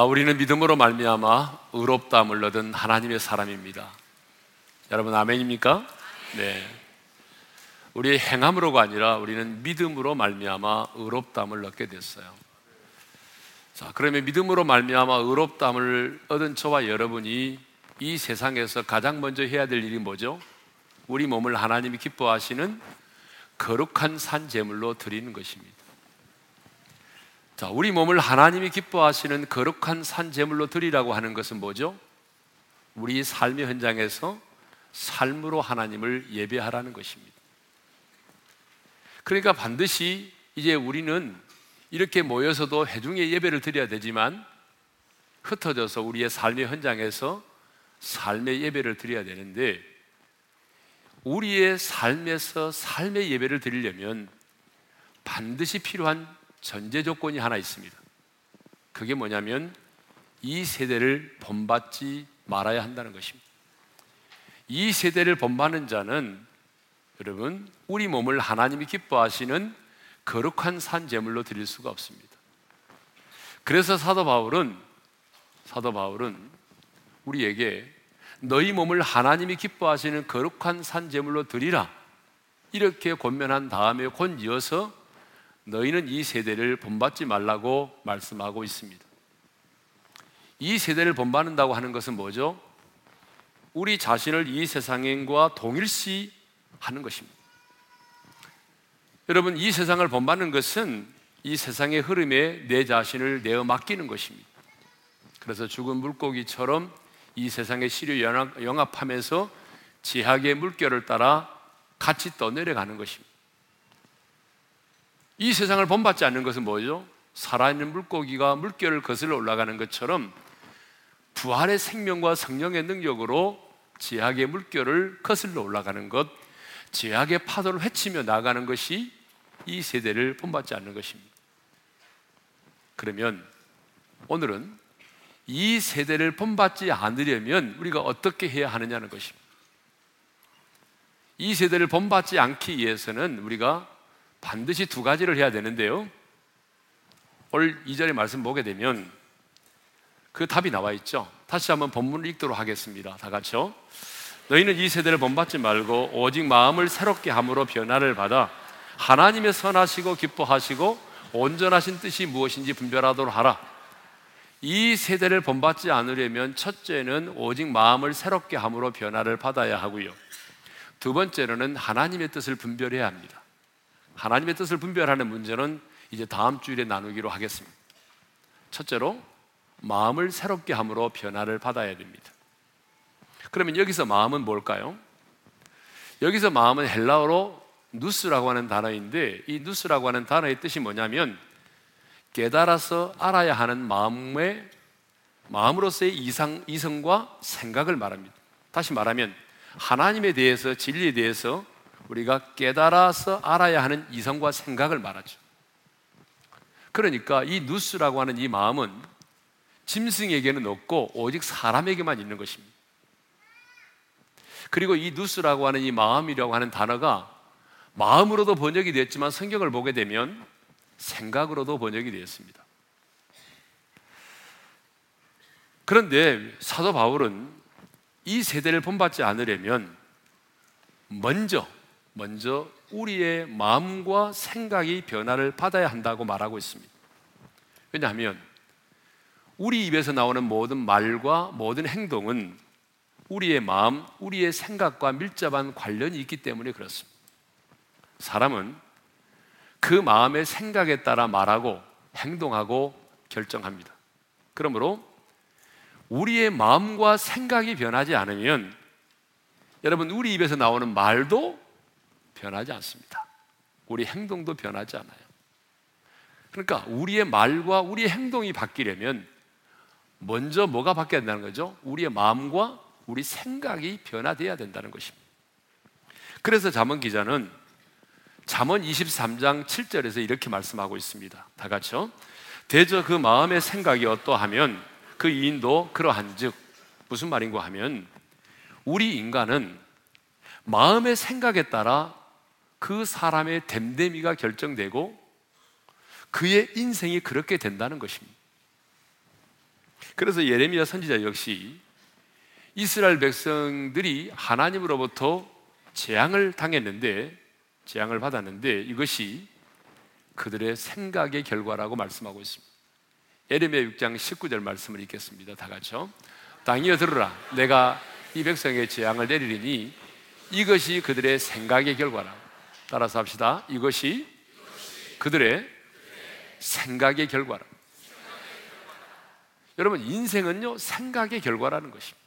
아, 우리는 믿음으로 말미암아 의롭다함을 얻은 하나님의 사람입니다. 여러분 아멘입니까? 네. 우리의 행함으로가 아니라 우리는 믿음으로 말미암아 의롭다함을 얻게 됐어요. 자, 그러면 믿음으로 말미암아 의롭다함을 얻은 저와 여러분이 이 세상에서 가장 먼저 해야 될 일이 뭐죠? 우리 몸을 하나님이 기뻐하시는 거룩한 산 제물로 드리는 것입니다. 자, 우리 몸을 하나님이 기뻐하시는 거룩한 산 제물로 드리라고 하는 것은 뭐죠? 우리 삶의 현장에서 삶으로 하나님을 예배하라는 것입니다. 그러니까 반드시 이제 우리는 이렇게 모여서도 회중의 예배를 드려야 되지만 흩어져서 우리의 삶의 현장에서 삶의 예배를 드려야 되는데 우리의 삶에서 삶의 예배를 드리려면 반드시 필요한 전제 조건이 하나 있습니다. 그게 뭐냐면 이 세대를 본받지 말아야 한다는 것입니다. 이 세대를 본받는 자는 여러분 우리 몸을 하나님이 기뻐하시는 거룩한 산 제물로 드릴 수가 없습니다. 그래서 사도 바울은 사도 바울은 우리에게 너희 몸을 하나님이 기뻐하시는 거룩한 산 제물로 드리라 이렇게 권면한 다음에 곧 이어서 너희는 이 세대를 본받지 말라고 말씀하고 있습니다. 이 세대를 본받는다고 하는 것은 뭐죠? 우리 자신을 이 세상과 동일시 하는 것입니다. 여러분, 이 세상을 본받는 것은 이 세상의 흐름에 내 자신을 내어 맡기는 것입니다. 그래서 죽은 물고기처럼 이 세상의 시류 영합하면서 지하의 물결을 따라 같이 떠내려가는 것입니다. 이 세상을 본받지 않는 것은 뭐죠? 살아있는 물고기가 물결을 거슬러 올라가는 것처럼 부활의 생명과 성령의 능력으로 지하의 물결을 거슬러 올라가는 것, 지하의 파도를 헤치며 나가는 것이 이 세대를 본받지 않는 것입니다. 그러면 오늘은 이 세대를 본받지 않으려면 우리가 어떻게 해야 하느냐는 것입니다. 이 세대를 본받지 않기 위해서는 우리가 반드시 두 가지를 해야 되는데요. 오늘 2절의 말씀 보게 되면 그 답이 나와 있죠. 다시 한번 본문을 읽도록 하겠습니다. 다 같이요. 너희는 이 세대를 본받지 말고 오직 마음을 새롭게 함으로 변화를 받아 하나님의 선하시고 기뻐하시고 온전하신 뜻이 무엇인지 분별하도록 하라. 이 세대를 본받지 않으려면 첫째는 오직 마음을 새롭게 함으로 변화를 받아야 하고요. 두 번째로는 하나님의 뜻을 분별해야 합니다. 하나님의 뜻을 분별하는 문제는 이제 다음 주일에 나누기로 하겠습니다. 첫째로 마음을 새롭게 함으로 변화를 받아야 됩니다. 그러면 여기서 마음은 뭘까요? 여기서 마음은 헬라어로 누스라고 하는 단어인데 이 누스라고 하는 단어의 뜻이 뭐냐면 깨달아서 알아야 하는 마음의 마음으로서의 이상, 이성과 생각을 말합니다. 다시 말하면 하나님에 대해서 진리에 대해서 우리가 깨달아서 알아야 하는 이성과 생각을 말하죠. 그러니까 이 누스라고 하는 이 마음은 짐승에게는 없고 오직 사람에게만 있는 것입니다. 그리고 이 누스라고 하는 이 마음이라고 하는 단어가 마음으로도 번역이 됐지만 성경을 보게 되면 생각으로도 번역이 되었습니다. 그런데 사도 바울은 이 세대를 본받지 않으려면 먼저 먼저 우리의 마음과 생각이 변화를 받아야 한다고 말하고 있습니다. 왜냐하면 우리 입에서 나오는 모든 말과 모든 행동은 우리의 마음, 우리의 생각과 밀접한 관련이 있기 때문에 그렇습니다. 사람은 그 마음의 생각에 따라 말하고 행동하고 결정합니다. 그러므로 우리의 마음과 생각이 변하지 않으면 여러분 우리 입에서 나오는 말도 변하지 않습니다. 우리 행동도 변하지 않아요. 그러니까 우리의 말과 우리의 행동이 바뀌려면 먼저 뭐가 바뀌어야 된다는 거죠? 우리의 마음과 우리 생각이 변화돼야 된다는 것입니다. 그래서 잠언 기자는 잠언 23장 7절에서 이렇게 말씀하고 있습니다. 다 같이요. 대저 그 마음의 생각이 어떠하면 그 이인도 그러한즉 무슨 말인가 하면 우리 인간은 마음의 생각에 따라 그 사람의 됨됨이가 결정되고 그의 인생이 그렇게 된다는 것입니다. 그래서 예레미야 선지자 역시 이스라엘 백성들이 하나님으로부터 재앙을 당했는데 재앙을 받았는데 이것이 그들의 생각의 결과라고 말씀하고 있습니다. 예레미야 6장 19절 말씀을 읽겠습니다. 다 같이요. 땅이여 들으라. 내가 이 백성의 재앙을 내리리니 이것이 그들의 생각의 결과라. 따라서 합시다. 이것이 그들의 생각의 결과라. 여러분, 인생은요, 생각의 결과라는 것입니다.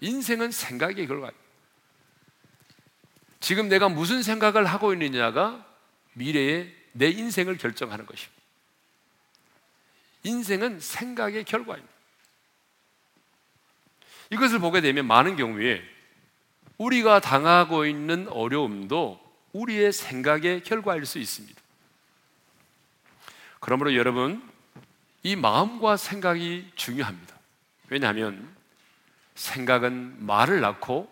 인생은 생각의 결과입니다. 지금 내가 무슨 생각을 하고 있느냐가 미래의 내 인생을 결정하는 것입니다. 인생은 생각의 결과입니다. 이것을 보게 되면 많은 경우에 우리가 당하고 있는 어려움도 우리의 생각의 결과일 수 있습니다. 그러므로 여러분, 이 마음과 생각이 중요합니다. 왜냐하면 생각은 말을 낳고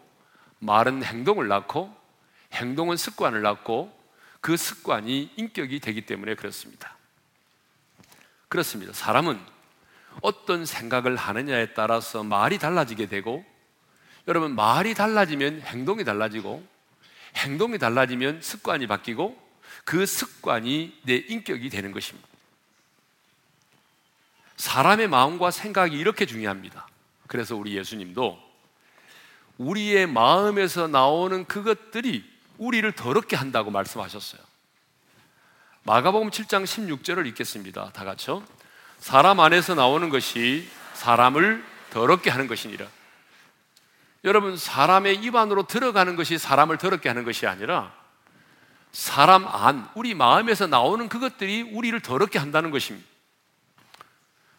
말은 행동을 낳고 행동은 습관을 낳고 그 습관이 인격이 되기 때문에 그렇습니다. 그렇습니다. 사람은 어떤 생각을 하느냐에 따라서 말이 달라지게 되고 여러분 말이 달라지면 행동이 달라지고 행동이 달라지면 습관이 바뀌고 그 습관이 내 인격이 되는 것입니다. 사람의 마음과 생각이 이렇게 중요합니다. 그래서 우리 예수님도 우리의 마음에서 나오는 그것들이 우리를 더럽게 한다고 말씀하셨어요. 마가복음 7장 16절을 읽겠습니다. 다 같이요. 사람 안에서 나오는 것이 사람을 더럽게 하는 것이니라. 여러분, 사람의 입 안으로 들어가는 것이 사람을 더럽게 하는 것이 아니라 사람 안, 우리 마음에서 나오는 그것들이 우리를 더럽게 한다는 것입니다.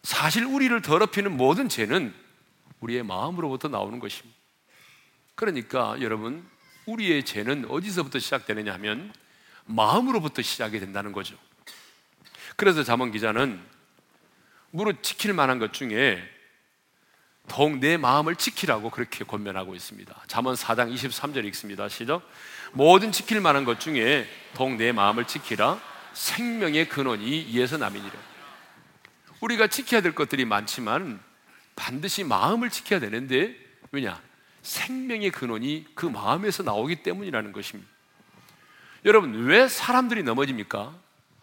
사실 우리를 더럽히는 모든 죄는 우리의 마음으로부터 나오는 것입니다. 그러니까 여러분, 우리의 죄는 어디서부터 시작되느냐 하면 마음으로부터 시작이 된다는 거죠. 그래서 자문 기자는 무릇 지킬 만한 것 중에 더욱 내 마음을 지키라고 그렇게 권면하고 있습니다. 잠언 4장 23절 읽습니다. 시작. 모든 지킬 만한 것 중에 더욱 내 마음을 지키라. 생명의 근원이 이에서 남이니라. 우리가 지켜야 될 것들이 많지만 반드시 마음을 지켜야 되는데 왜냐? 생명의 근원이 그 마음에서 나오기 때문이라는 것입니다. 여러분, 왜 사람들이 넘어집니까?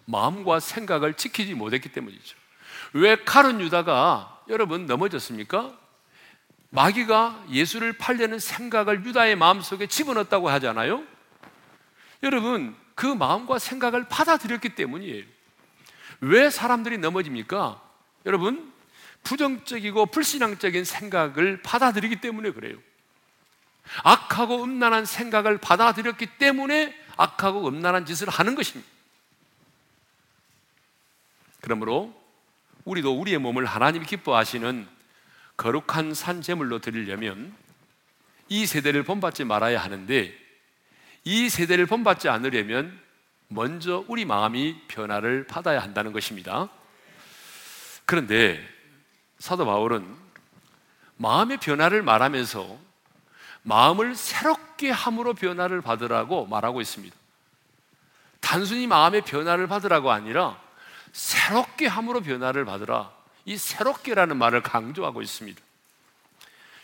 마음과 생각을 지키지 못했기 때문이죠. 왜 칼은 유다가 여러분 넘어졌습니까? 마귀가 예수를 팔려는 생각을 유다의 마음속에 집어넣었다고 하잖아요. 여러분, 그 마음과 생각을 받아들였기 때문이에요. 왜 사람들이 넘어집니까? 여러분, 부정적이고 불신앙적인 생각을 받아들이기 때문에 그래요. 악하고 음란한 생각을 받아들였기 때문에 악하고 음란한 짓을 하는 것입니다. 그러므로 우리도 우리의 몸을 하나님이 기뻐하시는 거룩한 산 제물로 드리려면 이 세대를 본받지 말아야 하는데 이 세대를 본받지 않으려면 먼저 우리 마음이 변화를 받아야 한다는 것입니다. 그런데 사도 바울은 마음의 변화를 말하면서 마음을 새롭게 함으로 변화를 받으라고 말하고 있습니다. 단순히 마음의 변화를 받으라고 아니라 새롭게 함으로 변화를 받으라. 이 새롭게라는 말을 강조하고 있습니다.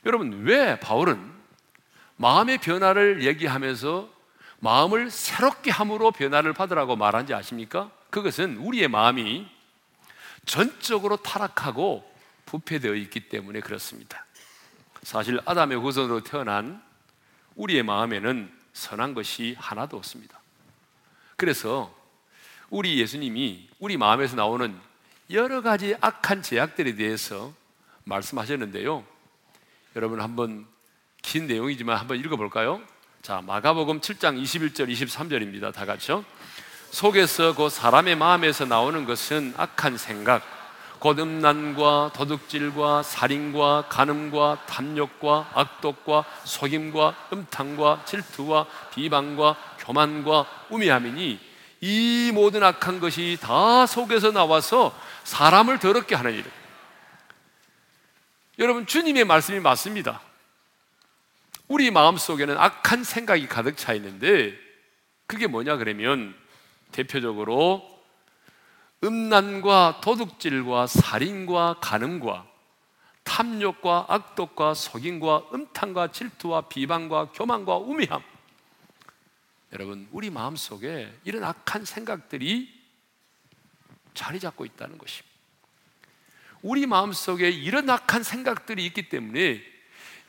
여러분, 왜 바울은 마음의 변화를 얘기하면서 마음을 새롭게 함으로 변화를 받으라고 말한지 아십니까? 그것은 우리의 마음이 전적으로 타락하고 부패되어 있기 때문에 그렇습니다. 사실 아담의 후손으로 태어난 우리의 마음에는 선한 것이 하나도 없습니다. 그래서 우리 예수님이 우리 마음에서 나오는 여러 가지 악한 제약들에 대해서 말씀하셨는데요. 여러분 한번 긴 내용이지만 한번 읽어볼까요? 자, 마가복음 7장 21절, 23절입니다. 다 같이요. 속에서 그 사람의 마음에서 나오는 것은 악한 생각, 곧 음란과 도둑질과 살인과 간음과 탐욕과 악독과 속임과 음탕과 질투와 비방과 교만과 우매함이니 이 모든 악한 것이 다 속에서 나와서 사람을 더럽게 하는 일. 여러분 주님의 말씀이 맞습니다. 우리 마음 속에는 악한 생각이 가득 차 있는데 그게 뭐냐 그러면 대표적으로 음란과 도둑질과 살인과 간음과 탐욕과 악독과 속임과 음탕과 질투와 비방과 교만과 우매함 여러분 우리 마음 속에 이런 악한 생각들이 자리 잡고 있다는 것입니다. 우리 마음 속에 이런 악한 생각들이 있기 때문에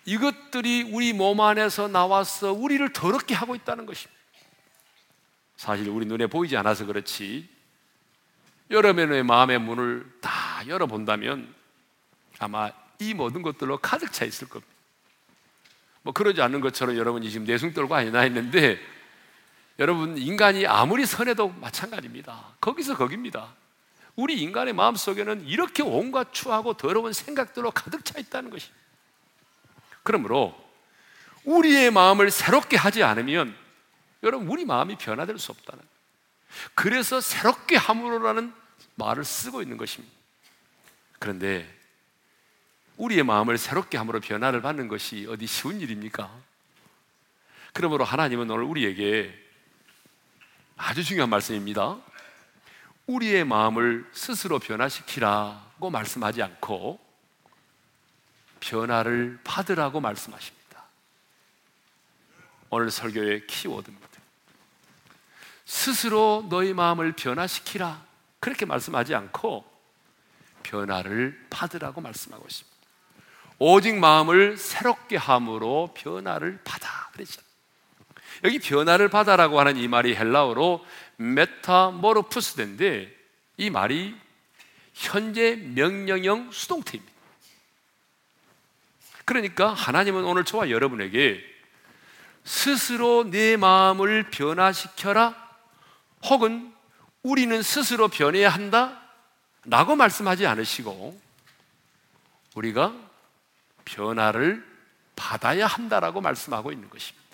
이것들이 우리 몸 안에서 나와서 우리를 더럽게 하고 있다는 것입니다. 사실 우리 눈에 보이지 않아서 그렇지 여러분의 마음의 문을 다 열어본다면 아마 이 모든 것들로 가득 차 있을 겁니다. 뭐 그러지 않는 것처럼 여러분이 지금 내숭 떨고 아니나 했는데 여러분 인간이 아무리 선해도 마찬가지입니다. 거기서 거깁니다. 우리 인간의 마음 속에는 이렇게 온갖 추하고 더러운 생각들로 가득 차 있다는 것이. 그러므로 우리의 마음을 새롭게 하지 않으면 여러분 우리 마음이 변화될 수 없다는. 그래서 새롭게 함으로라는 말을 쓰고 있는 것입니다. 그런데 우리의 마음을 새롭게 함으로 변화를 받는 것이 어디 쉬운 일입니까? 그러므로 하나님은 오늘 우리에게 아주 중요한 말씀입니다. 우리의 마음을 스스로 변화시키라고 말씀하지 않고 변화를 받으라고 말씀하십니다. 오늘 설교의 키워드입니다. 스스로 너희 마음을 변화시키라. 그렇게 말씀하지 않고 변화를 받으라고 말씀하고 있습니다. 오직 마음을 새롭게 함으로 변화를 받아. 그랬죠. 여기 변화를 받아라고 하는 이 말이 헬라어로 μεταμορφοῦσθε인데 이 말이 현재 명령형 수동태입니다. 그러니까 하나님은 오늘 저와 여러분에게 스스로 내 마음을 변화시켜라 혹은 우리는 스스로 변해야 한다 라고 말씀하지 않으시고 우리가 변화를 받아야 한다라고 말씀하고 있는 것입니다.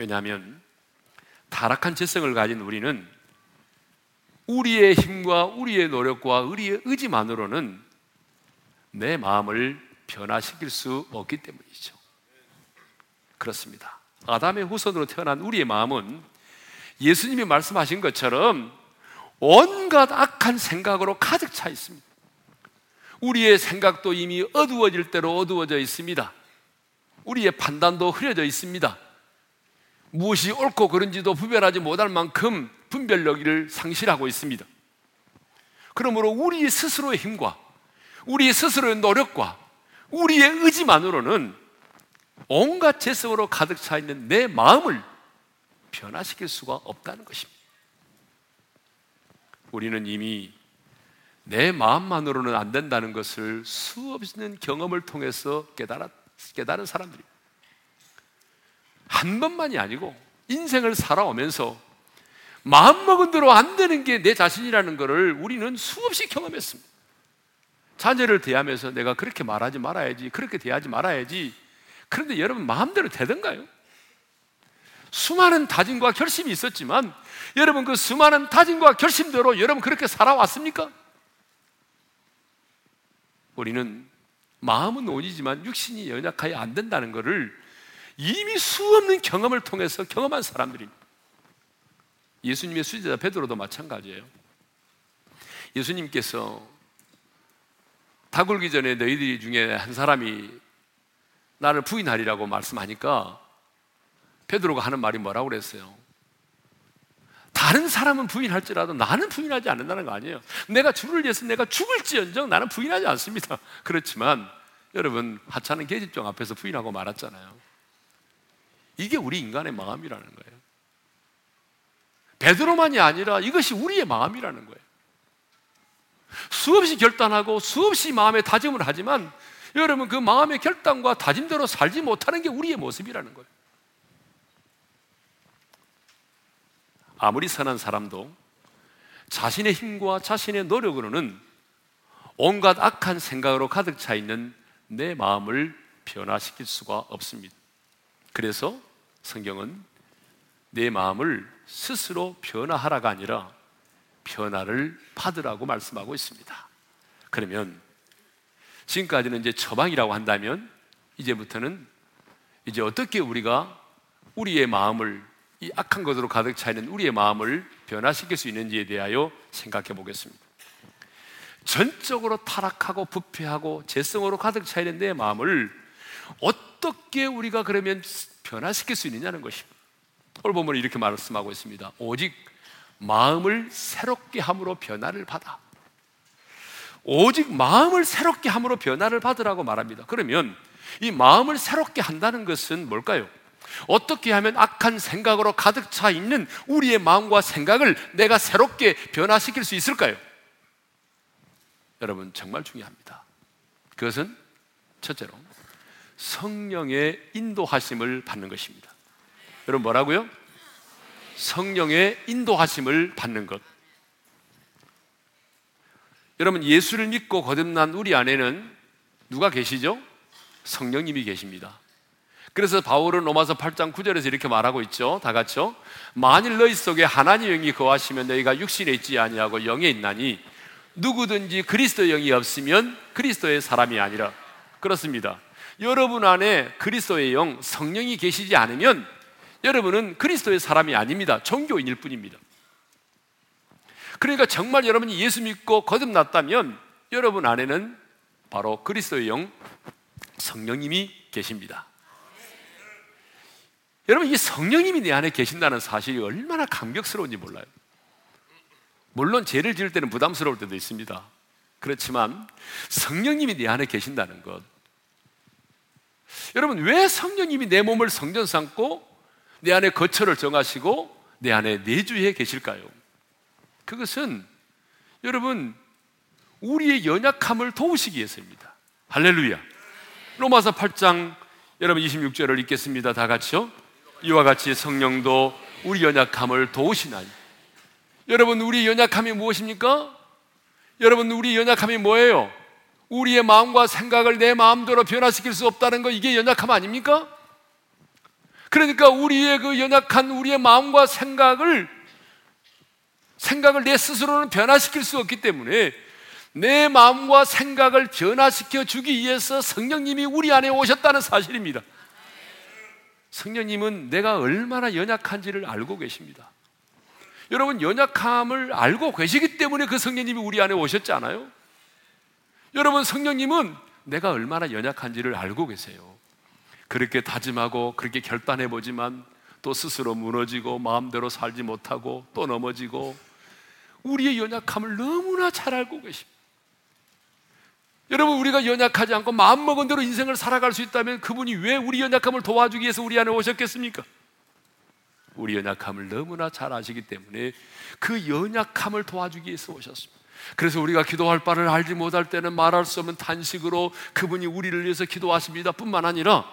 왜냐하면 타락한 재성을 가진 우리는 우리의 힘과 우리의 노력과 우리의 의지만으로는 내 마음을 변화시킬 수 없기 때문이죠. 그렇습니다. 아담의 후손으로 태어난 우리의 마음은 예수님이 말씀하신 것처럼 온갖 악한 생각으로 가득 차 있습니다. 우리의 생각도 이미 어두워질 대로 어두워져 있습니다. 우리의 판단도 흐려져 있습니다. 무엇이 옳고 그른지도 구별하지 못할 만큼 분별력을 상실하고 있습니다. 그러므로 우리 스스로의 힘과 우리 스스로의 노력과 우리의 의지만으로는 온갖 재성으로 가득 차 있는 내 마음을 변화시킬 수가 없다는 것입니다. 우리는 이미 내 마음만으로는 안 된다는 것을 수없는 경험을 통해서 깨달았, 깨달은 사람들입니다. 한 번만이 아니고 인생을 살아오면서 마음먹은 대로 안 되는 게 내 자신이라는 것을 우리는 수없이 경험했습니다. 자녀를 대하면서 내가 그렇게 말하지 말아야지, 그렇게 대하지 말아야지. 그런데 여러분 마음대로 되던가요? 수많은 다짐과 결심이 있었지만 여러분 그 수많은 다짐과 결심대로 여러분 그렇게 살아왔습니까? 우리는 마음은 온이지만 육신이 연약하여 안 된다는 것을 이미 수없는 경험을 통해서 경험한 사람들입니다. 예수님의 수제자 베드로도 마찬가지예요. 예수님께서 다굴기 전에 너희들 중에 한 사람이 나를 부인하리라고 말씀하니까 베드로가 하는 말이 뭐라고 그랬어요? 다른 사람은 부인할지라도 나는 부인하지 않는다는 거 아니에요. 내가 주를 위해서 내가 죽을지언정 나는 부인하지 않습니다. 그렇지만 여러분 하찮은 계집종 앞에서 부인하고 말았잖아요. 이게 우리 인간의 마음이라는 거예요. 베드로만이 아니라 이것이 우리의 마음이라는 거예요. 수없이 결단하고 수없이 마음의 다짐을 하지만 여러분 그 마음의 결단과 다짐대로 살지 못하는 게 우리의 모습이라는 거예요. 아무리 선한 사람도 자신의 힘과 자신의 노력으로는 온갖 악한 생각으로 가득 차 있는 내 마음을 변화시킬 수가 없습니다. 그래서 성경은 내 마음을 스스로 변화하라가 아니라 변화를 받으라고 말씀하고 있습니다. 그러면 지금까지는 이제 처방이라고 한다면 이제부터는 이제 어떻게 우리가 우리의 마음을 이 악한 것으로 가득 차 있는 우리의 마음을 변화시킬 수 있는지에 대하여 생각해 보겠습니다. 전적으로 타락하고 부패하고 재성으로 가득 차 있는 내 마음을 어떻게 우리가 그러면 변화시킬 수 있느냐는 것입니다. 오늘 보면 이렇게 말씀하고 있습니다. 오직 마음을 새롭게 함으로 변화를 받아. 오직 마음을 새롭게 함으로 변화를 받으라고 말합니다. 그러면 이 마음을 새롭게 한다는 것은 뭘까요? 어떻게 하면 악한 생각으로 가득 차 있는 우리의 마음과 생각을 내가 새롭게 변화시킬 수 있을까요? 여러분 정말 중요합니다. 그것은 첫째로 성령의 인도하심을 받는 것입니다. 여러분 뭐라고요? 성령의 인도하심을 받는 것. 여러분 예수를 믿고 거듭난 우리 안에는 누가 계시죠? 성령님이 계십니다. 그래서 바울은 로마서 8장 9절에서 이렇게 말하고 있죠. 다 같이요. 만일 너희 속에 하나님의 영이 거하시면 너희가 육신에 있지 아니하고 영에 있나니 누구든지 그리스도 영이 없으면 그리스도의 사람이 아니라 그렇습니다. 여러분 안에 그리스도의 영 성령이 계시지 않으면 여러분은 그리스도의 사람이 아닙니다. 종교인일 뿐입니다. 그러니까 정말 여러분이 예수 믿고 거듭났다면 여러분 안에는 바로 그리스도의 영 성령님이 계십니다. 여러분 이 성령님이 내 안에 계신다는 사실이 얼마나 감격스러운지 몰라요. 물론 죄를 지을 때는 부담스러울 때도 있습니다. 그렇지만 성령님이 내 안에 계신다는 것. 여러분 왜 성령님이 내 몸을 성전 삼고 내 안에 거처를 정하시고 내 안에 내주해 계실까요? 그것은 여러분 우리의 연약함을 도우시기 위해서입니다. 할렐루야. 로마서 8장 여러분 26절을 읽겠습니다. 다 같이요. 이와 같이 성령도 우리 연약함을 도우시나니. 여러분 우리 연약함이 무엇입니까? 여러분 우리 연약함이 뭐예요? 우리의 마음과 생각을 내 마음대로 변화시킬 수 없다는 거 이게 연약함 아닙니까? 그러니까 우리의 그 연약한 우리의 마음과 생각을 생각을 내 스스로는 변화시킬 수 없기 때문에 내 마음과 생각을 변화시켜 주기 위해서 성령님이 우리 안에 오셨다는 사실입니다. 성령님은 내가 얼마나 연약한지를 알고 계십니다. 여러분, 연약함을 알고 계시기 때문에 그 성령님이 우리 안에 오셨지 않아요? 여러분, 성령님은 내가 얼마나 연약한지를 알고 계세요. 그렇게 다짐하고 그렇게 결단해 보지만 또 스스로 무너지고 마음대로 살지 못하고 또 넘어지고 우리의 연약함을 너무나 잘 알고 계십니다. 여러분, 우리가 연약하지 않고 마음 먹은 대로 인생을 살아갈 수 있다면 그분이 왜 우리 연약함을 도와주기 위해서 우리 안에 오셨겠습니까? 우리 연약함을 너무나 잘 아시기 때문에 그 연약함을 도와주기 위해서 오셨습니다. 그래서 우리가 기도할 바를 알지 못할 때는 말할 수 없는 탄식으로 그분이 우리를 위해서 기도하십니다. 뿐만 아니라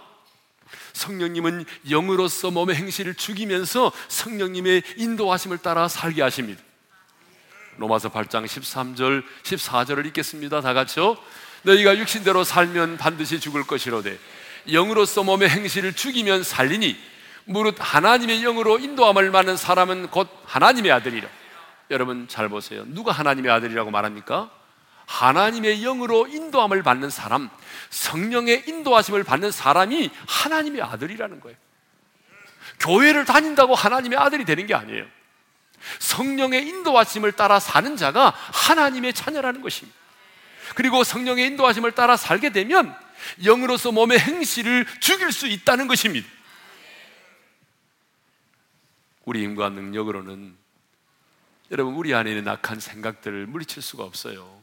성령님은 영으로서 몸의 행실을 죽이면서 성령님의 인도하심을 따라 살게 하십니다. 로마서 8장 13절, 14절을 읽겠습니다. 다 같이요. 너희가 육신대로 살면 반드시 죽을 것이로되 영으로서 몸의 행실을 죽이면 살리니 무릇 하나님의 영으로 인도함을 받는 사람은 곧 하나님의 아들이라. 여러분 잘 보세요. 누가 하나님의 아들이라고 말합니까? 하나님의 영으로 인도함을 받는 사람, 성령의 인도하심을 받는 사람이 하나님의 아들이라는 거예요. 교회를 다닌다고 하나님의 아들이 되는 게 아니에요. 성령의 인도하심을 따라 사는 자가 하나님의 자녀라는 것입니다. 그리고 성령의 인도하심을 따라 살게 되면 영으로서 몸의 행실을 죽일 수 있다는 것입니다. 우리 힘과 능력으로는 여러분 우리 안에 있는 악한 생각들을 물리칠 수가 없어요.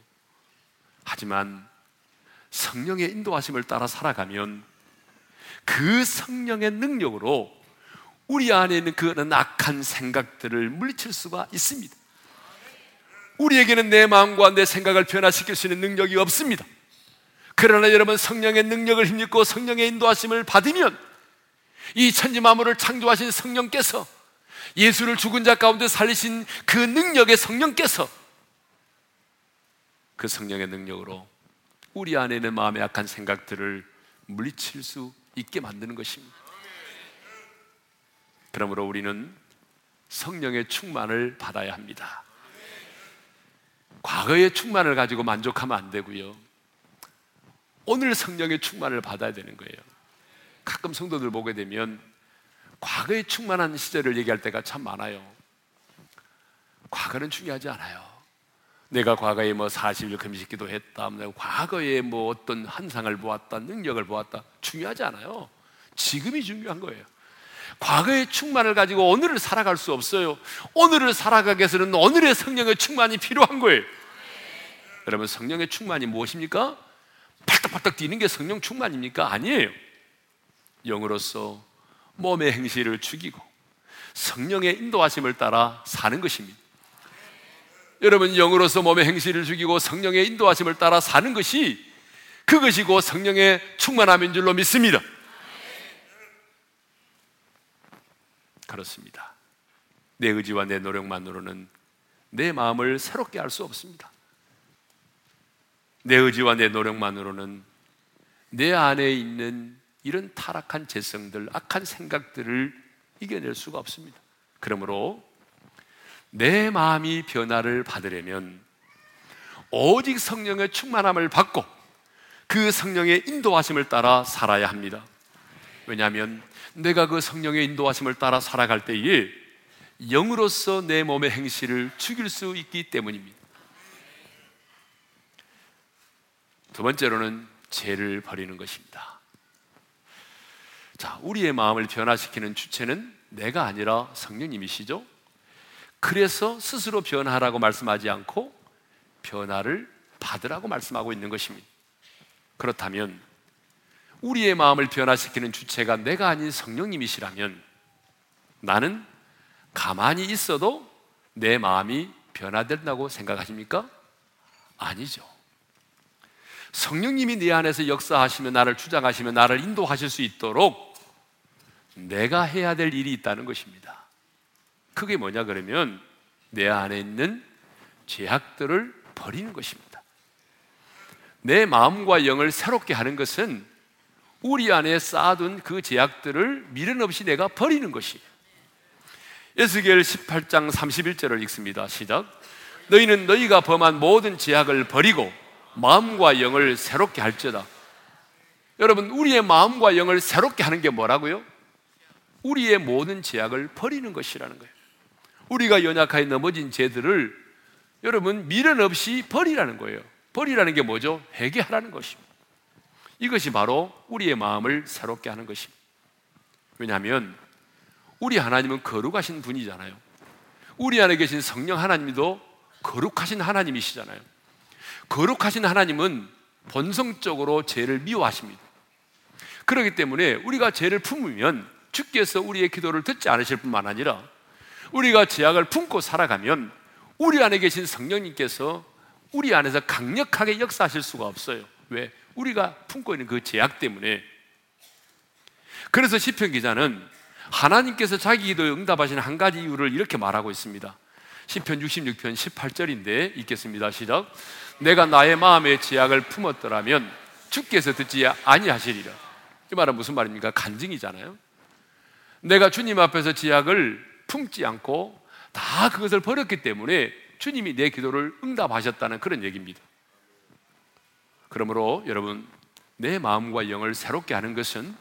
하지만 성령의 인도하심을 따라 살아가면 그 성령의 능력으로 우리 안에 있는 그런 악한 생각들을 물리칠 수가 있습니다. 우리에게는 내 마음과 내 생각을 변화시킬 수 있는 능력이 없습니다. 그러나 여러분 성령의 능력을 힘입고 성령의 인도하심을 받으면 이 천지 만물을 창조하신 성령께서 예수를 죽은 자 가운데 살리신 그 능력의 성령께서 그 성령의 능력으로 우리 안에 있는 마음의 약한 생각들을 물리칠 수 있게 만드는 것입니다. 그러므로 우리는 성령의 충만을 받아야 합니다. 과거의 충만을 가지고 만족하면 안 되고요. 오늘 성령의 충만을 받아야 되는 거예요. 가끔 성도들 보게 되면 과거에 충만한 시절을 얘기할 때가 참 많아요. 과거는 중요하지 않아요. 내가 과거에 뭐 40일 금식 기도했다. 내가 과거에 뭐 어떤 한상을 보았다. 능력을 보았다. 중요하지 않아요. 지금이 중요한 거예요. 과거의 충만을 가지고 오늘을 살아갈 수 없어요. 오늘을 살아가기 위해서는 오늘의 성령의 충만이 필요한 거예요. 여러분, 성령의 충만이 무엇입니까? 팔딱팔딱 뛰는 게 성령 충만입니까? 아니에요. 영으로서 몸의 행실을 죽이고 성령의 인도하심을 따라 사는 것입니다. 여러분 영으로서 몸의 행실을 죽이고 성령의 인도하심을 따라 사는 것이 그것이 고 성령의 충만함인 줄로 믿습니다. 그렇습니다. 내 의지와 내 노력만으로는 내 마음을 새롭게 할 수 없습니다. 내 의지와 내 노력만으로는 내 안에 있는 이런 타락한 재성들, 악한 생각들을 이겨낼 수가 없습니다. 그러므로 내 마음이 변화를 받으려면 오직 성령의 충만함을 받고 그 성령의 인도하심을 따라 살아야 합니다. 왜냐하면 내가 그 성령의 인도하심을 따라 살아갈 때에 영으로서 내 몸의 행실을 죽일 수 있기 때문입니다. 두 번째로는 죄를 버리는 것입니다. 자, 우리의 마음을 변화시키는 주체는 내가 아니라 성령님이시죠? 그래서 스스로 변화하라고 말씀하지 않고 변화를 받으라고 말씀하고 있는 것입니다. 그렇다면 우리의 마음을 변화시키는 주체가 내가 아닌 성령님이시라면 나는 가만히 있어도 내 마음이 변화된다고 생각하십니까? 아니죠. 성령님이 내 안에서 역사하시며 나를 주장하시며 나를 인도하실 수 있도록 내가 해야 될 일이 있다는 것입니다. 그게 뭐냐 그러면 내 안에 있는 죄악들을 버리는 것입니다. 내 마음과 영을 새롭게 하는 것은 우리 안에 쌓아둔 그 죄악들을 미련 없이 내가 버리는 것이에요. 에스겔 18장 31절을 읽습니다. 시작. 너희는 너희가 범한 모든 죄악을 버리고 마음과 영을 새롭게 할지어다. 여러분, 우리의 마음과 영을 새롭게 하는 게 뭐라고요? 우리의 모든 죄악을 버리는 것이라는 거예요. 우리가 연약하게 넘어진 죄들을 여러분 미련 없이 버리라는 거예요. 버리라는 게 뭐죠? 회개하라는 것입니다. 이것이 바로 우리의 마음을 새롭게 하는 것입니다. 왜냐하면 우리 하나님은 거룩하신 분이잖아요. 우리 안에 계신 성령 하나님도 거룩하신 하나님이시잖아요. 거룩하신 하나님은 본성적으로 죄를 미워하십니다. 그렇기 때문에 우리가 죄를 품으면 주께서 우리의 기도를 듣지 않으실 뿐만 아니라 우리가 죄악을 품고 살아가면 우리 안에 계신 성령님께서 우리 안에서 강력하게 역사하실 수가 없어요. 왜? 우리가 품고 있는 그 죄악 때문에. 그래서 시편 기자는 하나님께서 자기 기도에 응답하시는 한 가지 이유를 이렇게 말하고 있습니다. 시편 66편 18절인데 읽겠습니다. 시작. 내가 나의 마음의 죄악을 품었더라면 주께서 듣지 아니하시리라. 이 말은 무슨 말입니까? 간증이잖아요. 내가 주님 앞에서 죄악을 품지 않고 다 그것을 버렸기 때문에 주님이 내 기도를 응답하셨다는 그런 얘기입니다. 그러므로 여러분 내 마음과 영을 새롭게 하는 것은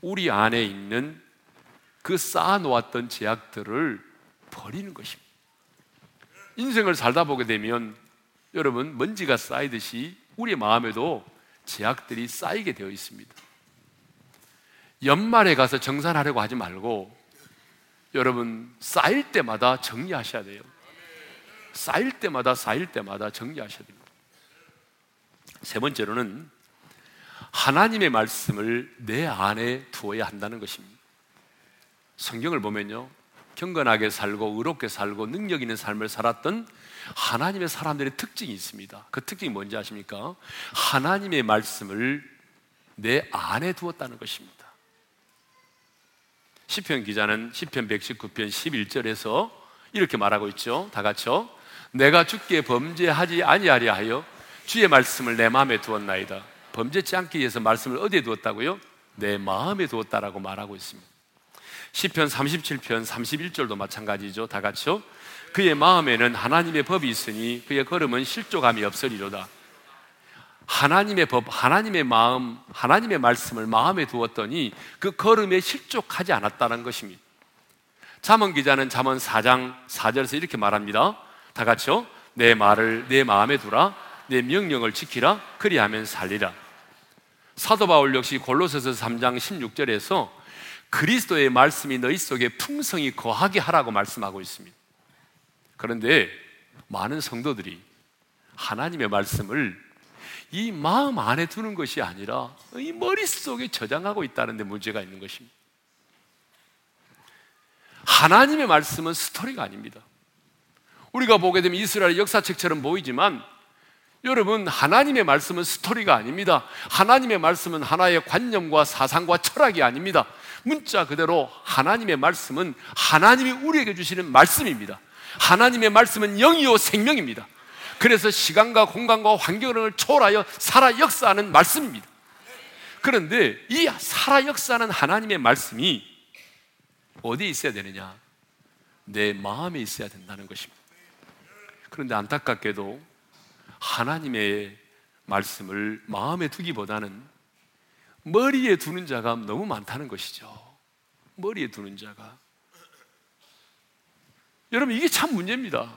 우리 안에 있는 그 쌓아놓았던 죄악들을 버리는 것입니다. 인생을 살다 보게 되면 여러분 먼지가 쌓이듯이 우리 마음에도 제약들이 쌓이게 되어 있습니다. 연말에 가서 정산하려고 하지 말고 여러분 쌓일 때마다 정리하셔야 돼요. 쌓일 때마다 쌓일 때마다 정리하셔야 됩니다. 세 번째로는 하나님의 말씀을 내 안에 두어야 한다는 것입니다. 성경을 보면요. 경건하게 살고 의롭게 살고 능력 있는 삶을 살았던 하나님의 사람들의 특징이 있습니다. 그 특징이 뭔지 아십니까? 하나님의 말씀을 내 안에 두었다는 것입니다. 시편 기자는 시편 119편 11절에서 이렇게 말하고 있죠. 다 같이요. 내가 주께 범죄하지 아니하려 하여 주의 말씀을 내 마음에 두었나이다. 범죄치 않기 위해서 말씀을 어디에 두었다고요? 내 마음에 두었다라고 말하고 있습니다. 시편 37편 31절도 마찬가지죠. 다 같이요. 그의 마음에는 하나님의 법이 있으니 그의 걸음은 실족함이 없으리로다. 하나님의 법, 하나님의 마음, 하나님의 말씀을 마음에 두었더니 그 걸음에 실족하지 않았다는 것입니다. 잠언 기자는 잠언 4장 4절에서 이렇게 말합니다. 다 같이요. 내 말을 내 마음에 두라. 내 명령을 지키라. 그리하면 살리라. 사도 바울 역시 골로새서 3장 16절에서 그리스도의 말씀이 너희 속에 풍성히 거하게 하라고 말씀하고 있습니다. 그런데 많은 성도들이 하나님의 말씀을 이 마음 안에 두는 것이 아니라 이 머릿속에 저장하고 있다는 데 문제가 있는 것입니다. 하나님의 말씀은 스토리가 아닙니다. 우리가 보게 되면 이스라엘 역사책처럼 보이지만 여러분, 하나님의 말씀은 스토리가 아닙니다. 하나님의 말씀은 하나의 관념과 사상과 철학이 아닙니다. 문자 그대로 하나님의 말씀은 하나님이 우리에게 주시는 말씀입니다. 하나님의 말씀은 영이요 생명입니다. 그래서 시간과 공간과 환경을 초월하여 살아 역사하는 말씀입니다. 그런데 이 살아 역사하는 하나님의 말씀이 어디에 있어야 되느냐? 내 마음에 있어야 된다는 것입니다. 그런데 안타깝게도 하나님의 말씀을 마음에 두기보다는 머리에 두는 자가 너무 많다는 것이죠. 머리에 두는 자가. 여러분, 이게 참 문제입니다.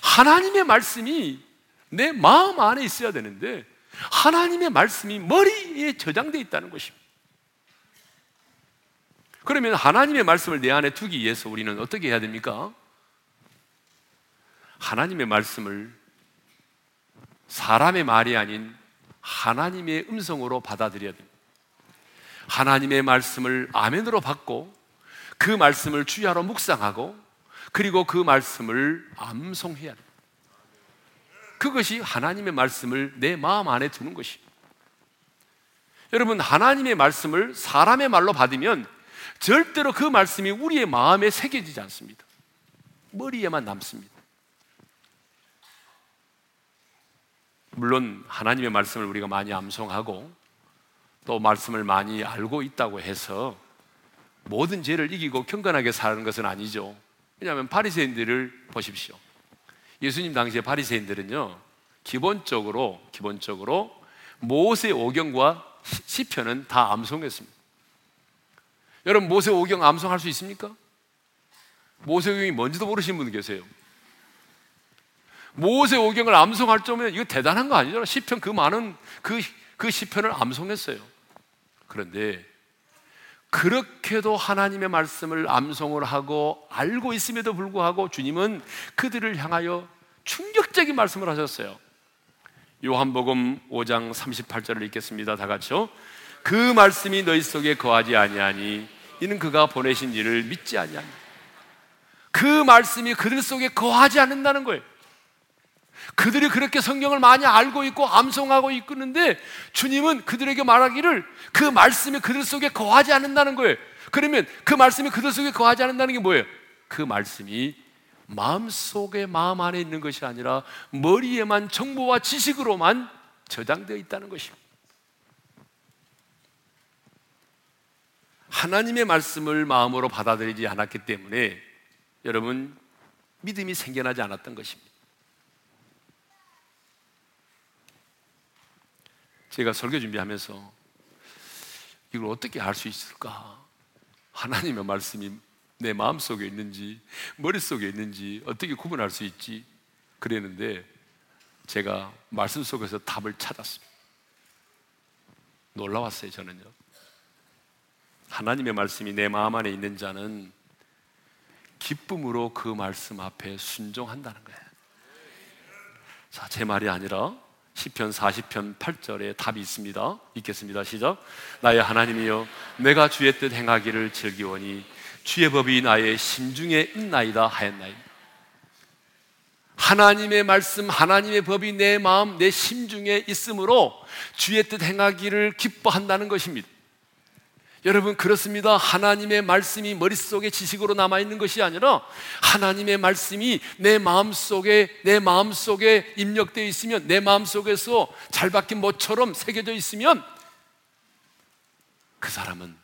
하나님의 말씀이 내 마음 안에 있어야 되는데, 하나님의 말씀이 머리에 저장되어 있다는 것입니다. 그러면 하나님의 말씀을 내 안에 두기 위해서 우리는 어떻게 해야 됩니까? 하나님의 말씀을 사람의 말이 아닌 하나님의 음성으로 받아들여야 됩니다. 하나님의 말씀을 아멘으로 받고 그 말씀을 주야로 묵상하고 그리고 그 말씀을 암송해야 됩니다. 그것이 하나님의 말씀을 내 마음 안에 두는 것입니다. 여러분, 하나님의 말씀을 사람의 말로 받으면 절대로 그 말씀이 우리의 마음에 새겨지지 않습니다. 머리에만 남습니다. 물론 하나님의 말씀을 우리가 많이 암송하고 또 말씀을 많이 알고 있다고 해서 모든 죄를 이기고 경건하게 사는 것은 아니죠. 왜냐하면 바리새인들을 보십시오. 예수님 당시에 바리새인들은요 기본적으로 기본적으로 모세 오경과 시편은 다 암송했습니다. 여러분 모세 오경 암송할 수 있습니까? 모세 오경이 뭔지도 모르시는 분 계세요. 모세 오경을 암송할 정도면 이거 대단한 거 아니잖아. 시편 그 많은 그, 그 시편을 암송했어요. 그런데 그렇게도 하나님의 말씀을 암송을 하고 알고 있음에도 불구하고 주님은 그들을 향하여 충격적인 말씀을 하셨어요. 요한복음 5장 38절을 읽겠습니다. 다 같이요. 그 말씀이 너희 속에 거하지 아니하니 이는 그가 보내신 일을 믿지 아니하니. 그 말씀이 그들 속에 거하지 않는다는 거예요. 그들이 그렇게 성경을 많이 알고 있고 암송하고 있는데 주님은 그들에게 말하기를 그 말씀이 그들 속에 거하지 않는다는 거예요. 그러면 그 말씀이 그들 속에 거하지 않는다는 게 뭐예요? 그 말씀이 마음 속에 마음 안에 있는 것이 아니라 머리에만 정보와 지식으로만 저장되어 있다는 것입니다. 하나님의 말씀을 마음으로 받아들이지 않았기 때문에 여러분 믿음이 생겨나지 않았던 것입니다. 제가 설교 준비하면서 이걸 어떻게 알 수 있을까? 하나님의 말씀이 내 마음 속에 있는지, 머릿속에 있는지 어떻게 구분할 수 있지? 그랬는데 제가 말씀 속에서 답을 찾았습니다. 놀라웠어요, 저는요. 하나님의 말씀이 내 마음 안에 있는 자는 기쁨으로 그 말씀 앞에 순종한다는 거예요. 자, 제 말이 아니라 시편 40편 8절에 답이 있습니다. 읽겠습니다. 시작. 나의 하나님이여 내가 주의 뜻 행하기를 즐기오니 주의 법이 나의 심중에 있나이다 하였나이. 하나님의 말씀, 하나님의 법이 내 마음, 내 심중에 있으므로 주의 뜻 행하기를 기뻐한다는 것입니다. 여러분 그렇습니다. 하나님의 말씀이 머릿속에 지식으로 남아 있는 것이 아니라 하나님의 말씀이 내 마음속에 내 마음속에 입력되어 있으면 내 마음속에서 잘 박힌 모처럼 새겨져 있으면 그 사람은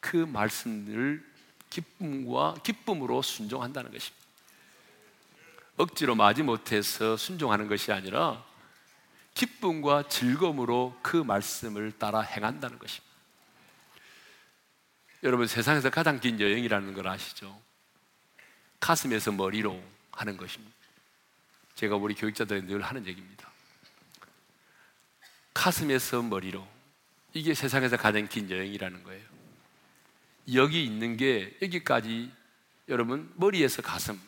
그 말씀을 기쁨과 기쁨으로 순종한다는 것입니다. 억지로 마지 못해서 순종하는 것이 아니라 기쁨과 즐거움으로 그 말씀을 따라 행한다는 것입니다. 여러분 세상에서 가장 긴 여행이라는 걸 아시죠? 가슴에서 머리로 하는 것입니다. 제가 우리 교육자들에 늘 하는 얘기입니다. 가슴에서 머리로 이게 세상에서 가장 긴 여행이라는 거예요. 여기 있는 게 여기까지 여러분 머리에서 가슴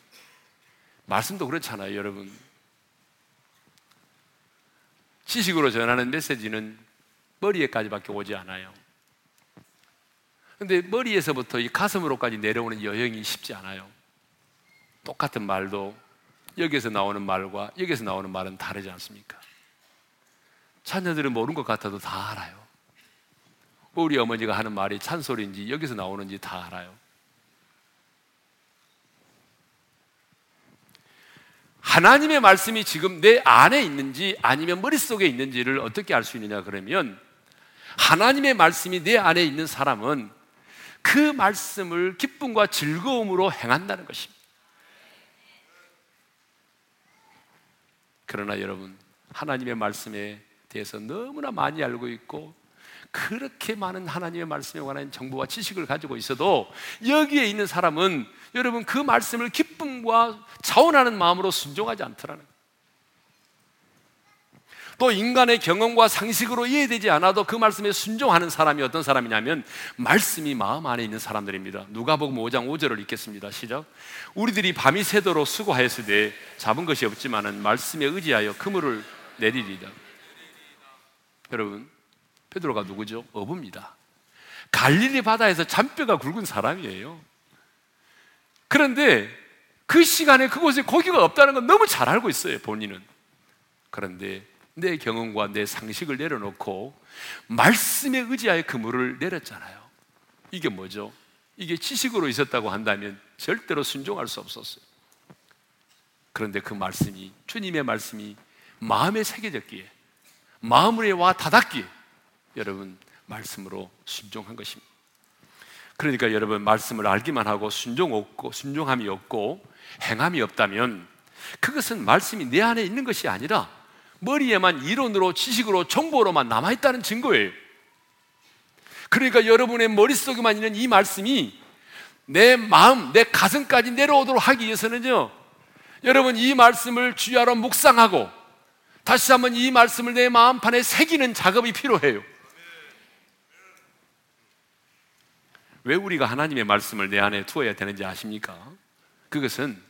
말씀도 그렇잖아요, 여러분. 지식으로 전하는 메시지는 머리에까지밖에 오지 않아요. 근데 머리에서부터 이 가슴으로까지 내려오는 여행이 쉽지 않아요. 똑같은 말도 여기에서 나오는 말과 여기에서 나오는 말은 다르지 않습니까? 자녀들은 모르는 것 같아도 다 알아요. 우리 어머니가 하는 말이 찬소리인지 여기서 나오는지 다 알아요. 하나님의 말씀이 지금 내 안에 있는지 아니면 머릿속에 있는지를 어떻게 알 수 있느냐 그러면 하나님의 말씀이 내 안에 있는 사람은 그 말씀을 기쁨과 즐거움으로 행한다는 것입니다. 그러나 여러분, 하나님의 말씀에 대해서 너무나 많이 알고 있고 그렇게 많은 하나님의 말씀에 관한 정보와 지식을 가지고 있어도 여기에 있는 사람은 여러분 그 말씀을 기쁨과 자원하는 마음으로 순종하지 않더라는. 또 인간의 경험과 상식으로 이해되지 않아도 그 말씀에 순종하는 사람이 어떤 사람이냐면 말씀이 마음 안에 있는 사람들입니다. 누가복음 5장 5절을 읽겠습니다. 시작. 우리들이 밤이 새도록 수고하였을 때 잡은 것이 없지만은 말씀에 의지하여 그물을 내리리다. 여러분, 베드로가 누구죠? 어부입니다. 갈릴리 바다에서 잔뼈가 굵은 사람이에요. 그런데 그 시간에 그곳에 고기가 없다는 건 너무 잘 알고 있어요, 본인은. 그런데 내 경험과 내 상식을 내려놓고 말씀에 의지하여 그물을 내렸잖아요. 이게 뭐죠? 이게 지식으로 있었다고 한다면 절대로 순종할 수 없었어요. 그런데 그 말씀이 주님의 말씀이 마음에 새겨졌기에 마음에 와 닿았기에 여러분 말씀으로 순종한 것입니다. 그러니까 여러분 말씀을 알기만 하고 순종 없고 순종함이 없고 행함이 없다면 그것은 말씀이 내 안에 있는 것이 아니라 머리에만 이론으로 지식으로 정보로만 남아 있다는 증거예요. 그러니까 여러분의 머릿속에만 있는 이 말씀이 내 마음, 내 가슴까지 내려오도록 하기 위해서는요. 여러분 이 말씀을 주야로 묵상하고 다시 한번 이 말씀을 내 마음판에 새기는 작업이 필요해요. 왜 우리가 하나님의 말씀을 내 안에 두어야 되는지 아십니까? 그것은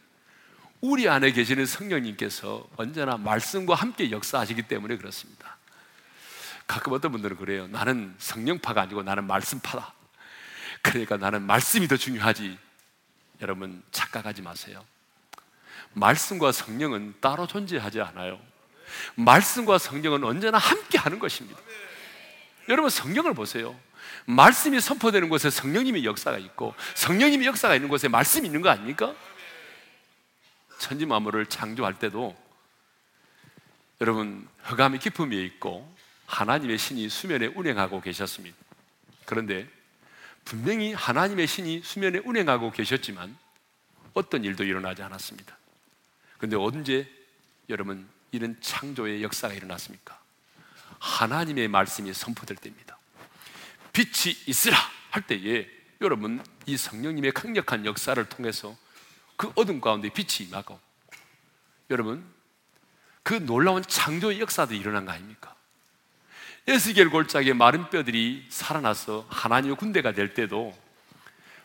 우리 안에 계시는 성령님께서 언제나 말씀과 함께 역사하시기 때문에 그렇습니다. 가끔 어떤 분들은 그래요. 나는 성령파가 아니고 나는 말씀파다. 그러니까 나는 말씀이 더 중요하지. 여러분, 착각하지 마세요. 말씀과 성령은 따로 존재하지 않아요. 말씀과 성령은 언제나 함께 하는 것입니다. 여러분, 성령을 보세요. 말씀이 선포되는 곳에 성령님의 역사가 있고, 성령님의 역사가 있는 곳에 말씀이 있는 거 아닙니까? 천지 만물을 창조할 때도 여러분 깊음 위에 있고 하나님의 신이 수면에 운행하고 계셨습니다. 그런데 분명히 하나님의 신이 수면에 운행하고 계셨지만 어떤 일도 일어나지 않았습니다. 그런데 언제 여러분 이런 창조의 역사가 일어났습니까? 하나님의 말씀이 선포될 때입니다. 빛이 있으라 할 때에 여러분 이 성령님의 강력한 역사를 통해서 그 어둠 가운데 빛이 임하고 여러분 그 놀라운 창조의 역사도 일어난 거 아닙니까? 에스겔 골짜기에 마른 뼈들이 살아나서 하나님의 군대가 될 때도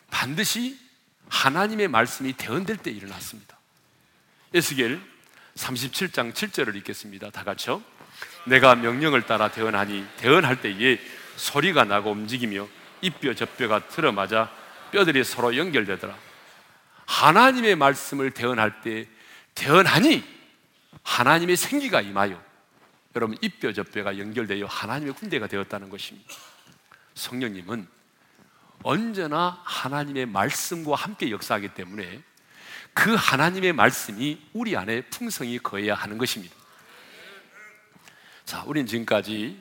반드시 하나님의 말씀이 대언될 때 일어났습니다. 에스겔 37장 7절을 읽겠습니다. 다 같이요. 내가 명령을 따라 대언하니 대언할 때에 소리가 나고 움직이며 이 뼈 저뼈가 틀어맞아 뼈들이 서로 연결되더라. 하나님의 말씀을 대언할 때 대언하니 하나님의 생기가 임하여 여러분 이뼈 저뼈가 연결되어 하나님의 군대가 되었다는 것입니다. 성령님은 언제나 하나님의 말씀과 함께 역사하기 때문에 그 하나님의 말씀이 우리 안에 풍성히 거해야 하는 것입니다. 자, 우린 지금까지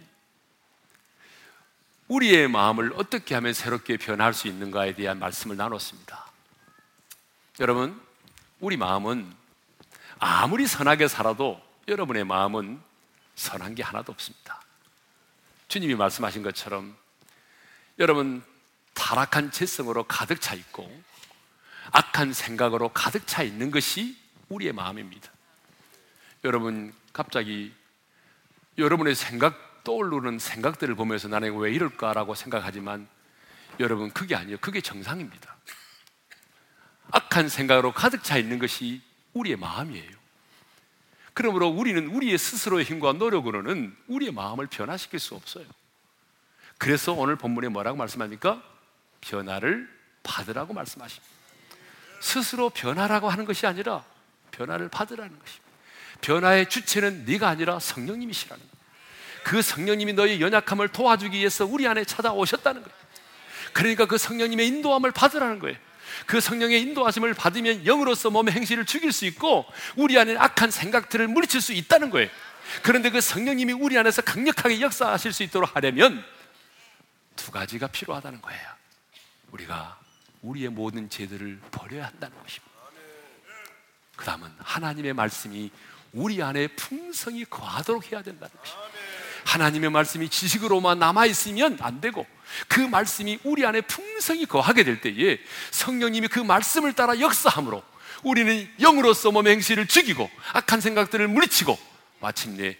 우리의 마음을 어떻게 하면 새롭게 변할 수 있는가에 대한 말씀을 나눴습니다. 여러분, 우리 마음은 아무리 선하게 살아도 여러분의 마음은 선한 게 하나도 없습니다. 주님이 말씀하신 것처럼 여러분 타락한 재성으로 가득 차 있고 악한 생각으로 가득 차 있는 것이 우리의 마음입니다. 여러분 갑자기 여러분의 생각 떠오르는 생각들을 보면서 나는 왜 이럴까라고 생각하지만 여러분 그게 아니에요. 그게 정상입니다. 악한 생각으로 가득 차 있는 것이 우리의 마음이에요. 그러므로 우리는 우리의 스스로의 힘과 노력으로는 우리의 마음을 변화시킬 수 없어요. 그래서 오늘 본문에 뭐라고 말씀합니까? 변화를 받으라고 말씀하십니다. 스스로 변화라고 하는 것이 아니라 변화를 받으라는 것입니다. 변화의 주체는 네가 아니라 성령님이시라는 거예요. 그 성령님이 너의 연약함을 도와주기 위해서 우리 안에 찾아오셨다는 거예요. 그러니까 그 성령님의 인도함을 받으라는 거예요. 그 성령의 인도하심을 받으면 영으로서 몸의 행실을 죽일 수 있고 우리 안에 악한 생각들을 물리칠 수 있다는 거예요. 그런데 그 성령님이 우리 안에서 강력하게 역사하실 수 있도록 하려면 두 가지가 필요하다는 거예요. 우리가 우리의 모든 죄들을 버려야 한다는 것입니다. 그 다음은 하나님의 말씀이 우리 안에 풍성히 거하도록 해야 된다는 것입니다. 하나님의 말씀이 지식으로만 남아있으면 안 되고 그 말씀이 우리 안에 풍성히 거하게 될 때에 성령님이 그 말씀을 따라 역사함으로 우리는 영으로서 몸의 행실을 죽이고 악한 생각들을 물리치고 마침내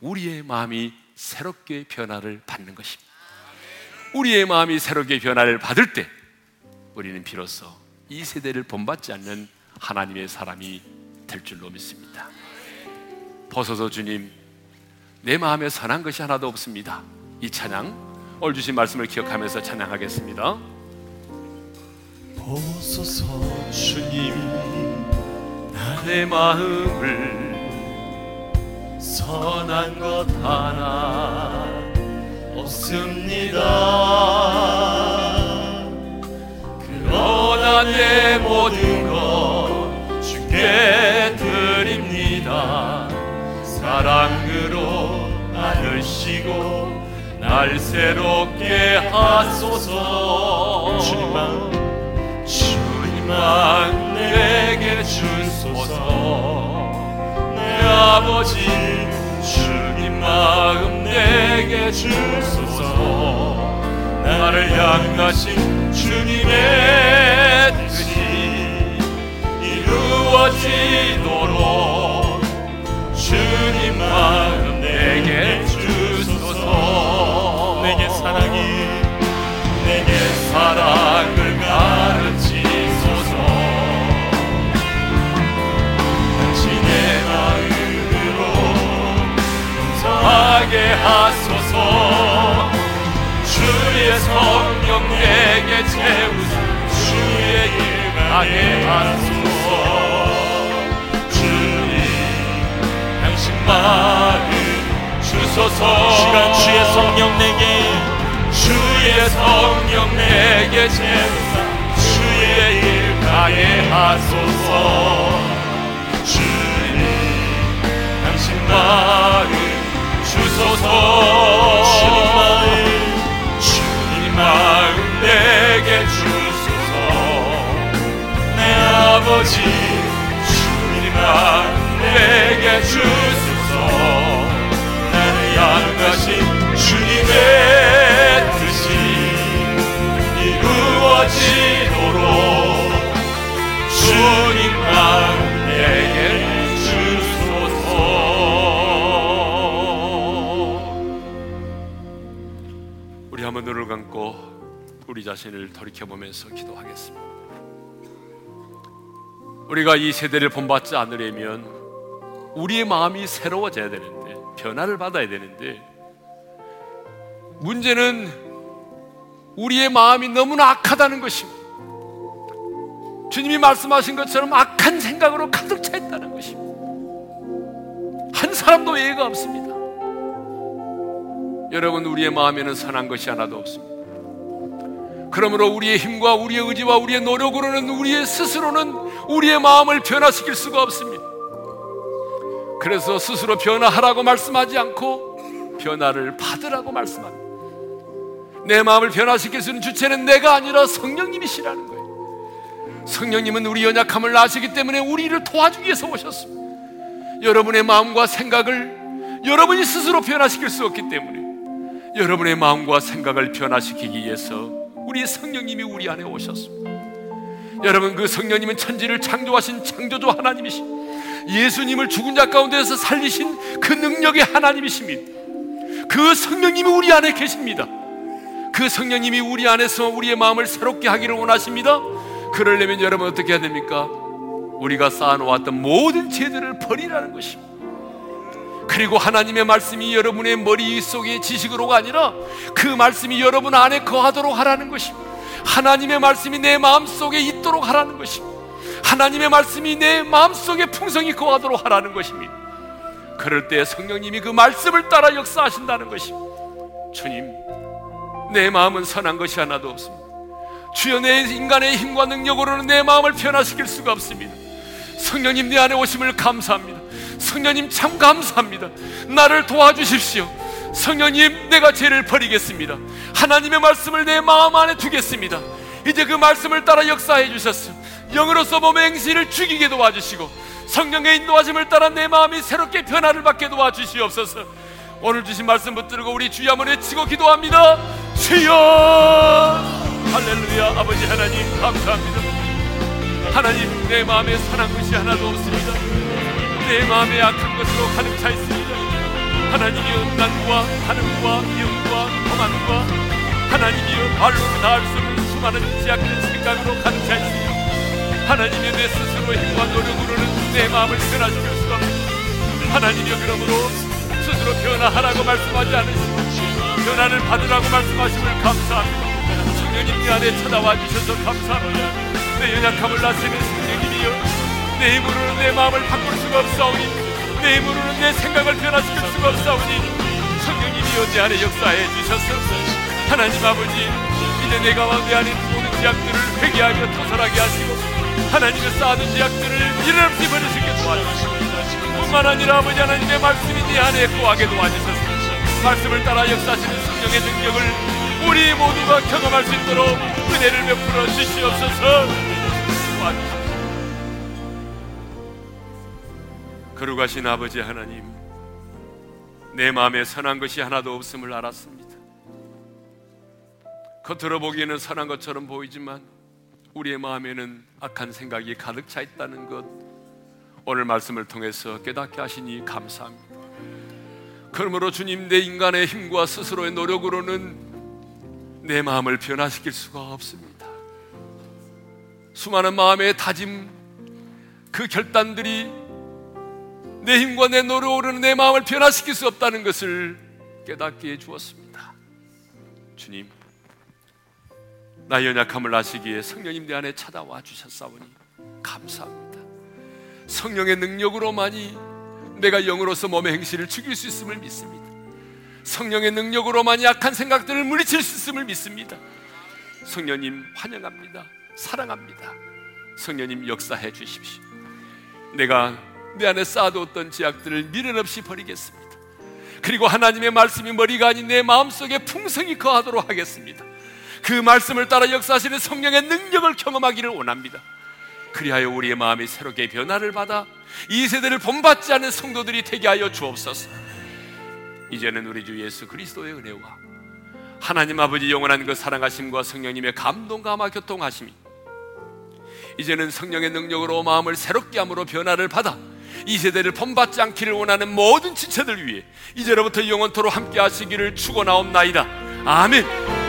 우리의 마음이 새롭게 변화를 받는 것입니다. 우리의 마음이 새롭게 변화를 받을 때 우리는 비로소 이 세대를 본받지 않는 하나님의 사람이 될 줄로 믿습니다. 벗어서 주님, 내 마음에 선한 것이 하나도 없습니다. 이 찬양, 오늘 주신 말씀을 기억하면서 찬양하겠습니다. 보소서 주님, 내 마음을 선한 것 하나 없습니다. 그러나 내 모든 것 주께 드립니다. 사랑으로 안으시고 날 새롭게 하소서. 주님만 주님만 내게 주소서. 내 아버지 주님 마음 내게 주소서 나를 향하신 주님의 뜻이 이루어지도록 주님 마음 내게 주소서. 내게 사랑이 내게 사랑을 가르치소서. 당신의 마음으로 하게 하소서. 주의 성령 내게 채우소 주의 일 가게 하소서 마음 주소서. 시간 주의 성령 내게. 주의 성령 내게 채우사. 주의 일 가게 하소서. 주님 당신 마음 주소서. 주님 마음 주님 마음 내게 주소서. 내 아버지 주님 마음 내게 주소서 우리 자신을 돌이켜보면서 기도하겠습니다. 우리가 이 세대를 본받지 않으려면 우리의 마음이 새로워져야 되는데 변화를 받아야 되는데 문제는 우리의 마음이 너무나 악하다는 것입니다. 주님이 말씀하신 것처럼 악한 생각으로 가득 차 있다는 것입니다. 한 사람도 예가 없습니다. 여러분 우리의 마음에는 선한 것이 하나도 없습니다. 그러므로 우리의 힘과 우리의 의지와 우리의 노력으로는 우리의 스스로는 우리의 마음을 변화시킬 수가 없습니다. 그래서 스스로 변화하라고 말씀하지 않고 변화를 받으라고 말씀합니다. 내 마음을 변화시킬 수 있는 주체는 내가 아니라 성령님이시라는 거예요. 성령님은 우리 연약함을 아시기 때문에 우리를 도와주기 위해서 오셨습니다. 여러분의 마음과 생각을 여러분이 스스로 변화시킬 수 없기 때문에 여러분의 마음과 생각을 변화시키기 위해서 우리 성령님이 우리 안에 오셨습니다. 여러분 그 성령님은 천지를 창조하신 창조주 하나님이시 예수님을 죽은 자 가운데서 살리신 그 능력의 하나님이십니다. 그 성령님이 우리 안에 계십니다. 그 성령님이 우리 안에서 우리의 마음을 새롭게 하기를 원하십니다. 그러려면 여러분 어떻게 해야 됩니까? 우리가 쌓아놓았던 모든 죄들을 버리라는 것입니다. 그리고 하나님의 말씀이 여러분의 머릿속의 지식으로가 아니라 그 말씀이 여러분 안에 거하도록 하라는 것입니다. 하나님의 말씀이 내 마음 속에 있도록 하라는 것입니다. 하나님의 말씀이 내 마음 속에 풍성히 거하도록 하라는 것입니다. 그럴 때 성령님이 그 말씀을 따라 역사하신다는 것입니다. 주님, 내 마음은 선한 것이 하나도 없습니다. 주여 내 인간의 힘과 능력으로는 내 마음을 변화시킬 수가 없습니다. 성령님 내 안에 오심을 감사합니다. 성령님 참 감사합니다. 나를 도와주십시오. 성령님 내가 죄를 버리겠습니다. 하나님의 말씀을 내 마음 안에 두겠습니다. 이제 그 말씀을 따라 역사해 주셨어. 영으로서 몸의 행실을 죽이게 도와주시고 성령의 인도하심을 따라 내 마음이 새롭게 변화를 받게 도와주시옵소서. 오늘 주신 말씀 붙들고 우리 주여 한번 외치고 기도합니다. 주여! 할렐루야 아버지 하나님 감사합니다. 하나님 내 마음에 선한 것이 하나도 없습니다. 내 마음에 악한 것으로 가득 차 있습니다. 하나님이여 난과 하늘과 영과 평안과 하나님이여 말로 닿을 수 없는 수많은 지약된 생각으로 가득 차 있습니다. 하나님이여 내 스스로 힘과 노력으로는 내 마음을 변화시킬 수가 없습니다. 하나님이여 그러므로 스스로 변화하라고 말씀하지 않으시고 변화를 받으라고 말씀하심을 감사합니다. 성령님 내 안에 찾아와 주셔서 감사합니다. 내 연약함을 나시는 성령님이여 내 힘으로는 내 마음을 바꿀 수가 없사오니 내 힘으로는 내 생각을 변화시킬 수가 없사오니 성령님이여 내 안에 역사해 주셨소 하나님 아버지 이제 내 가운데 안에 모든 죄악들을 회개하며 토설하게 하시고 하나님의 쌓아둔 죄악들을 일어없이 버리시게 도와주시고 뿐만 아니라 아버지 하나님의 말씀이 내 안에 거하게 도와주셔서. 말씀을 따라 역사하시는 성령의 능력을 우리 모두가 경험할 수 있도록 은혜를 베풀어 주시옵소서. 도와주시옵소서 거룩하신 아버지 하나님, 내 마음에 선한 것이 하나도 없음을 알았습니다. 겉으로 보기에는 선한 것처럼 보이지만 우리의 마음에는 악한 생각이 가득 차 있다는 것 오늘 말씀을 통해서 깨닫게 하시니 감사합니다. 그러므로 주님 내 인간의 힘과 스스로의 노력으로는 내 마음을 변화시킬 수가 없습니다. 수많은 마음의 다짐 그 결단들이 내 힘과 내 노력으로는 내 마음을 변화시킬 수 없다는 것을 깨닫게 해 주었습니다. 주님, 나 연약함을 아시기에 성령님 내 안에 찾아와 주셨사오니 감사합니다. 성령의 능력으로만이 내가 영으로서 몸의 행실을 죽일 수 있음을 믿습니다. 성령의 능력으로만이 약한 생각들을 물리칠 수 있음을 믿습니다. 성령님 환영합니다. 사랑합니다. 성령님 역사해 주십시오. 내가 내 안에 쌓아두었던 제약들을 미련 없이 버리겠습니다. 그리고 하나님의 말씀이 머리가 아닌 내 마음속에 풍성히 거하도록 하겠습니다. 그 말씀을 따라 역사하시는 성령의 능력을 경험하기를 원합니다. 그리하여 우리의 마음이 새롭게 변화를 받아 이 세대를 본받지 않은 성도들이 되게 하여 주옵소서. 이제는 우리 주 예수 그리스도의 은혜와 하나님 아버지 영원한 그 사랑하심과 성령님의 감동 감화 교통하심이 이제는 성령의 능력으로 마음을 새롭게 함으로 변화를 받아 이 세대를 본받지 않기를 원하는 모든 지체들 위해 이제로부터 영원토로 함께 하시기를 축원하옵나이다. 아멘.